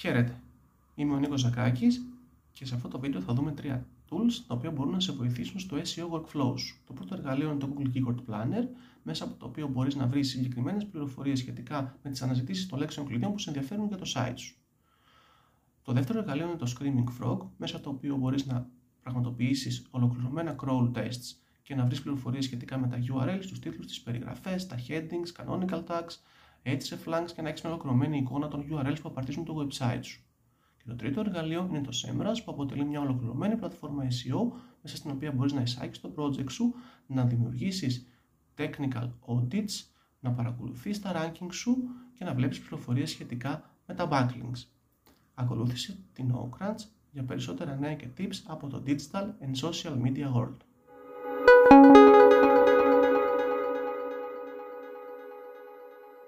Χαίρετε, είμαι ο Νίκος Ζακάκης και σε αυτό το βίντεο θα δούμε τρία tools τα οποία μπορούν να σε βοηθήσουν στο SEO workflows. Το πρώτο εργαλείο είναι το Google Keyword Planner, μέσα από το οποίο μπορείς να βρεις συγκεκριμένες πληροφορίες σχετικά με τις αναζητήσεις των λέξεων κλειδίων που σε ενδιαφέρουν για το site σου. Το δεύτερο εργαλείο είναι το Screaming Frog, μέσα από το οποίο μπορείς να πραγματοποιήσεις ολοκληρωμένα crawl tests και να βρεις πληροφορίες σχετικά με τα URLs, τους τίτλους, τις περιγραφές, τα headings, canonical tags, href links και να έχεις μια ολοκληρωμένη εικόνα των URLs που απαρτίζουν το website σου. Και το τρίτο εργαλείο είναι το SEMrush που αποτελεί μια ολοκληρωμένη πλατφόρμα SEO μέσα στην οποία μπορείς να εισάγεις το project σου, να δημιουργήσεις technical audits, να παρακολουθείς τα rankings σου και να βλέπεις πληροφορίες σχετικά με τα backlinks. Ακολούθησε την OCrunch για περισσότερα νέα και tips από το digital and social media world.